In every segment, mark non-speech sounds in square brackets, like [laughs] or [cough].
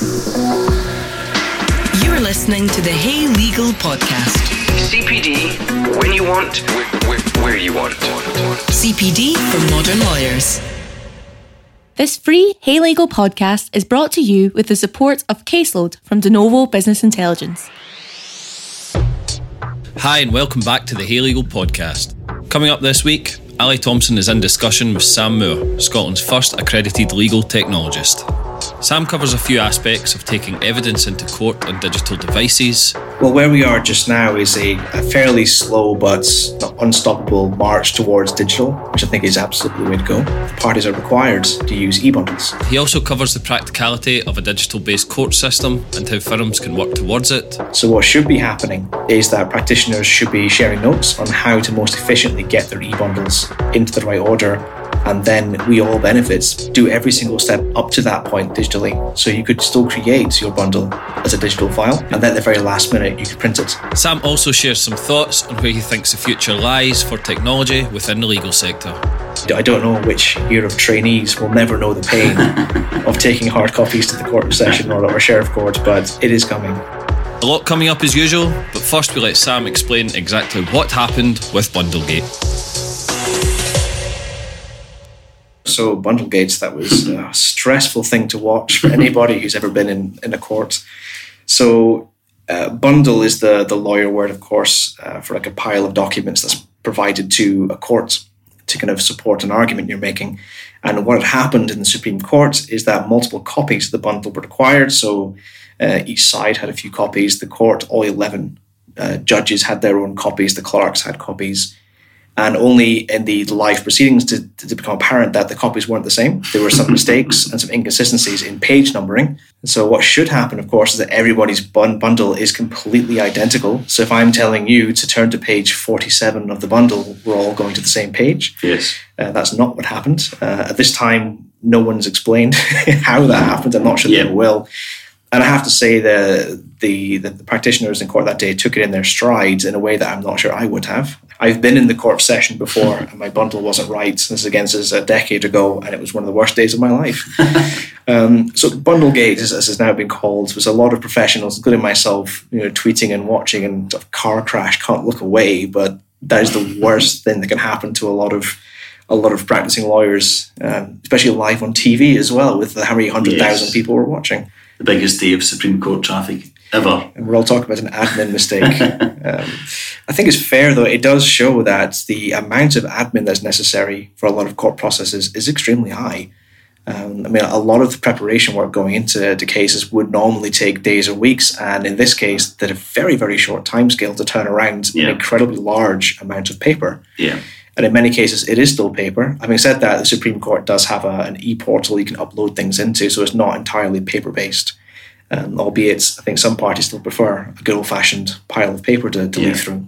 You're listening to the Hey Legal Podcast. CPD when you want, where, where, where you want. CPD for modern lawyers. This free Hey Legal podcast is brought to you with the support of Caseload from De Novo Business Intelligence. Hi, and welcome back to the Hey Legal podcast. Coming up this week, Ali Thompson is in discussion with Sam Moore, Scotland's first accredited legal technologist. Sam covers a few aspects of taking evidence into court on digital devices. Well, where we are just now is a, a fairly slow but unstoppable march towards digital, which I think is absolutely the way to go. The parties are required to use e bundles. He also covers the practicality of a digital based court system and how firms can work towards it. So, what should be happening is that practitioners should be sharing notes on how to most efficiently get their e bundles into the right order and then we all benefit. Do every single step up to that point digitally. So you could still create your bundle as a digital file, and then at the very last minute, you could print it. Sam also shares some thoughts on where he thinks the future lies for technology within the legal sector. I don't know which year of trainees will never know the pain [laughs] of taking hard copies to the court session or, or sheriff court, but it is coming. A lot coming up as usual, but first we let Sam explain exactly what happened with Bundlegate. So bundle gates, that was a stressful thing to watch for anybody who's ever been in, in a court. So uh, bundle is the, the lawyer word, of course, uh, for like a pile of documents that's provided to a court to kind of support an argument you're making. And what had happened in the Supreme Court is that multiple copies of the bundle were required. So uh, each side had a few copies. The court, all 11 uh, judges had their own copies. The clerks had copies and only in the live proceedings did, did, it become apparent that the copies weren't the same. There were some [laughs] mistakes and some inconsistencies in page numbering. So what should happen, of course, is that everybody's bun- bundle is completely identical. So if I'm telling you to turn to page 47 of the bundle, we're all going to the same page. Yes. Uh, that's not what happened. Uh, at this time, no one's explained [laughs] how that happened. I'm not sure yeah. they will. And I have to say the, the, the practitioners in court that day took it in their strides in a way that I'm not sure I would have. I've been in the court session before and my bundle wasn't right. This against us a decade ago and it was one of the worst days of my life. [laughs] um, so Bundlegate, as, as has now been called, was a lot of professionals, including myself, you know, tweeting and watching and sort of car crash, can't look away, but that is the worst [laughs] thing that can happen to a lot of a lot of practicing lawyers, um, especially live on TV as well, with how many hundred thousand yes. people were watching. The biggest day of Supreme Court traffic ever. And we're all talking about an admin mistake. [laughs] um, I think it's fair, though, it does show that the amount of admin that's necessary for a lot of court processes is extremely high. Um, I mean, a lot of the preparation work going into the cases would normally take days or weeks, and in this case, they a very, very short time scale to turn around yeah. an incredibly large amount of paper. Yeah. And in many cases, it is still paper. Having said that, the Supreme Court does have a, an e portal you can upload things into, so it's not entirely paper based um, albeit I think some parties still prefer a good old fashioned pile of paper to, to yeah. leaf through.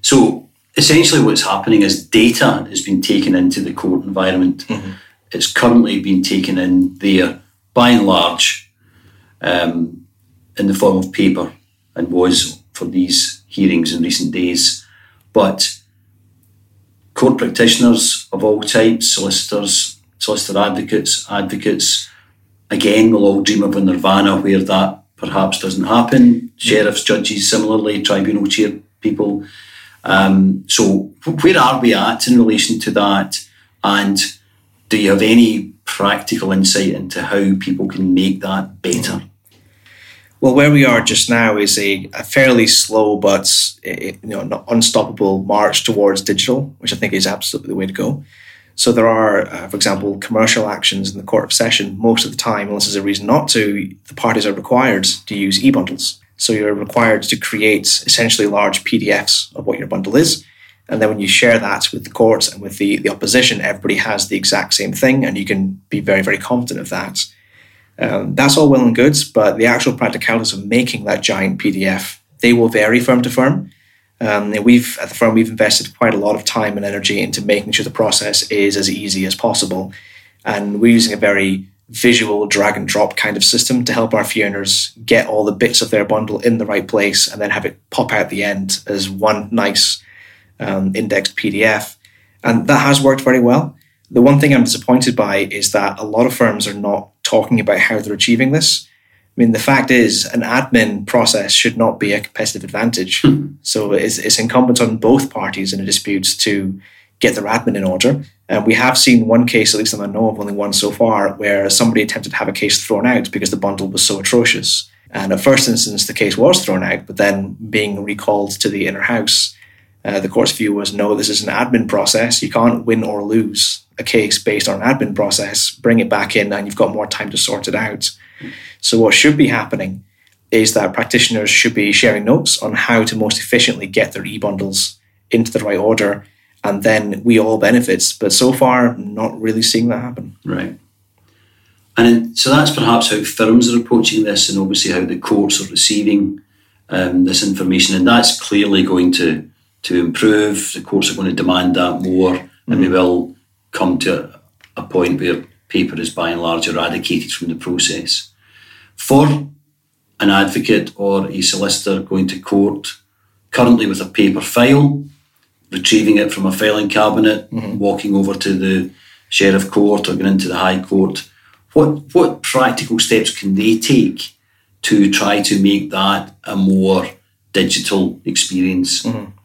So essentially, what's happening is data has been taken into the court environment. Mm-hmm. It's currently been taken in there by and large um, in the form of paper and was for these hearings in recent days. But court practitioners of all types, solicitors, solicitor advocates, advocates, again, we'll all dream of a nirvana where that perhaps doesn't happen. Sheriffs, judges, similarly, tribunal chair people. Um, so, where are we at in relation to that? And do you have any practical insight into how people can make that better? Well, where we are just now is a, a fairly slow but eh, you know unstoppable march towards digital, which I think is absolutely the way to go. So there are, uh, for example, commercial actions in the court of session. Most of the time, unless there's a reason not to, the parties are required to use e-bundles. So you're required to create essentially large PDFs of what your bundle is. And then when you share that with the courts and with the, the opposition, everybody has the exact same thing, and you can be very, very confident of that. Um, that's all well and good, but the actual practicalities of making that giant PDF, they will vary firm to firm. Um, we've at the firm we've invested quite a lot of time and energy into making sure the process is as easy as possible, and we're using a very visual drag and drop kind of system to help our fee earners get all the bits of their bundle in the right place and then have it pop out the end as one nice um, indexed PDF, and that has worked very well. The one thing I'm disappointed by is that a lot of firms are not talking about how they're achieving this. Mean, the fact is, an admin process should not be a competitive advantage. so it's, it's incumbent on both parties in a dispute to get their admin in order. And we have seen one case, at least I know of only one so far, where somebody attempted to have a case thrown out because the bundle was so atrocious. And at first instance, the case was thrown out, but then being recalled to the inner house, uh, the court's view was no, this is an admin process. You can't win or lose a case based on an admin process. Bring it back in, and you've got more time to sort it out. So, what should be happening is that practitioners should be sharing notes on how to most efficiently get their e bundles into the right order and then we all benefits. But so far, not really seeing that happen. Right. And so that's perhaps how firms are approaching this, and obviously how the courts are receiving um, this information, and that's clearly going to to improve. The courts are going to demand that more, mm-hmm. and we will come to a point where paper is by and large eradicated from the process. For an advocate or a solicitor going to court currently with a paper file, retrieving it from a filing cabinet, mm-hmm. walking over to the sheriff court or going into the high court. What what practical steps can they take to try to make that a more digital experience? Mm-hmm.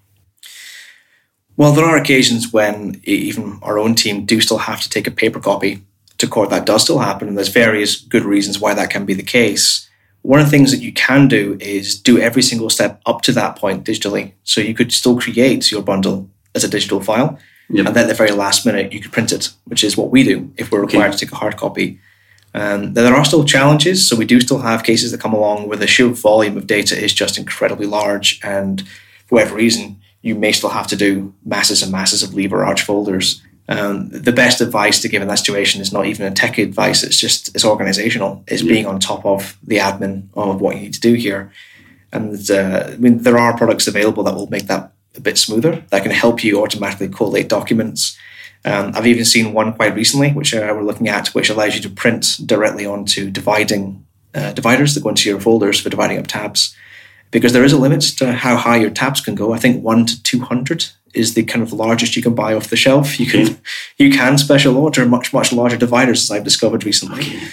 Well, there are occasions when even our own team do still have to take a paper copy to court. That does still happen, and there's various good reasons why that can be the case. One of the things that you can do is do every single step up to that point digitally. So you could still create your bundle as a digital file. Yep. And then at the very last minute, you could print it, which is what we do if we're required okay. to take a hard copy. Um, there are still challenges. So we do still have cases that come along where the sheer volume of data is just incredibly large. And for whatever reason, you may still have to do masses and masses of lever arch folders. Um, the best advice to give in that situation is not even a tech advice. It's just it's organizational. It's yeah. being on top of the admin of what you need to do here. And uh, I mean, there are products available that will make that a bit smoother. That can help you automatically collate documents. Um, I've even seen one quite recently, which uh, we're looking at, which allows you to print directly onto dividing uh, dividers that go into your folders for dividing up tabs. Because there is a limit to how high your tabs can go. I think one to two hundred is the kind of largest you can buy off the shelf. You can you can special order much much larger dividers, as I've discovered recently. Okay.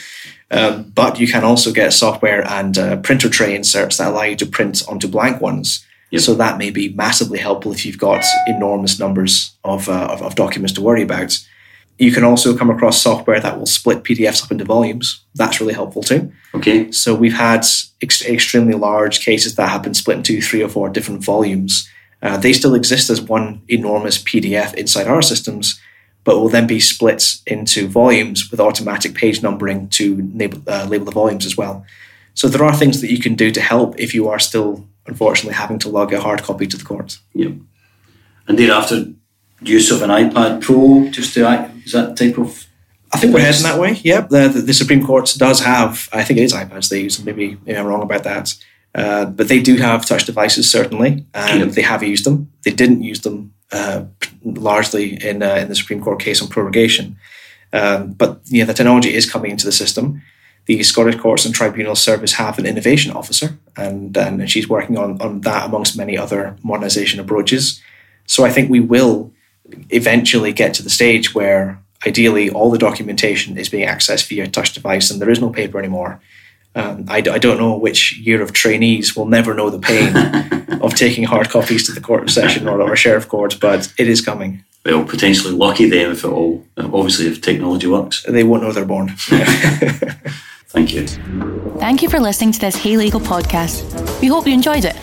Um, but you can also get software and uh, printer tray inserts that allow you to print onto blank ones. Yep. So that may be massively helpful if you've got enormous numbers of, uh, of, of documents to worry about. You can also come across software that will split PDFs up into volumes. That's really helpful too. Okay. So we've had ex- extremely large cases that have been split into three or four different volumes uh, they still exist as one enormous PDF inside our systems, but will then be split into volumes with automatic page numbering to label, uh, label the volumes as well. So there are things that you can do to help if you are still, unfortunately, having to lug a hard copy to the court. Yep. And thereafter, use of an iPad Pro just to act, is that type of I think we're heading that way. Yep, the, the, Supreme Court does have. I think it is iPads they use. Maybe, maybe I'm wrong about that. Uh, but they do have touch devices certainly, and yep. they have used them. They didn't use them uh, largely in uh, in the Supreme Court case on prorogation. Um, but yeah, the technology is coming into the system. The Scottish Courts and Tribunal Service have an innovation officer, and, and she's working on, on that amongst many other modernisation approaches. So I think we will eventually get to the stage where ideally all the documentation is being accessed via touch device and there is no paper anymore. Um, I, I, don't know which year of trainees will never know the pain [laughs] of taking hard copies to the court session or, or sheriff court, but it is coming. Well, potentially lucky them if it all, obviously, if technology works. They won't know they're born. [laughs] Thank you. Thank you for listening to this Hey Legal podcast. We hope you enjoyed it.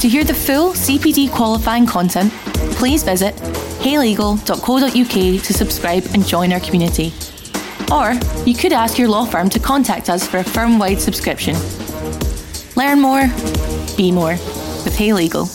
To hear the full CPD qualifying content, please visit heylegal.co.uk to subscribe and join our community. Or you could ask your law firm to contact us for a firm wide subscription. Learn more, be more with Hey Legal.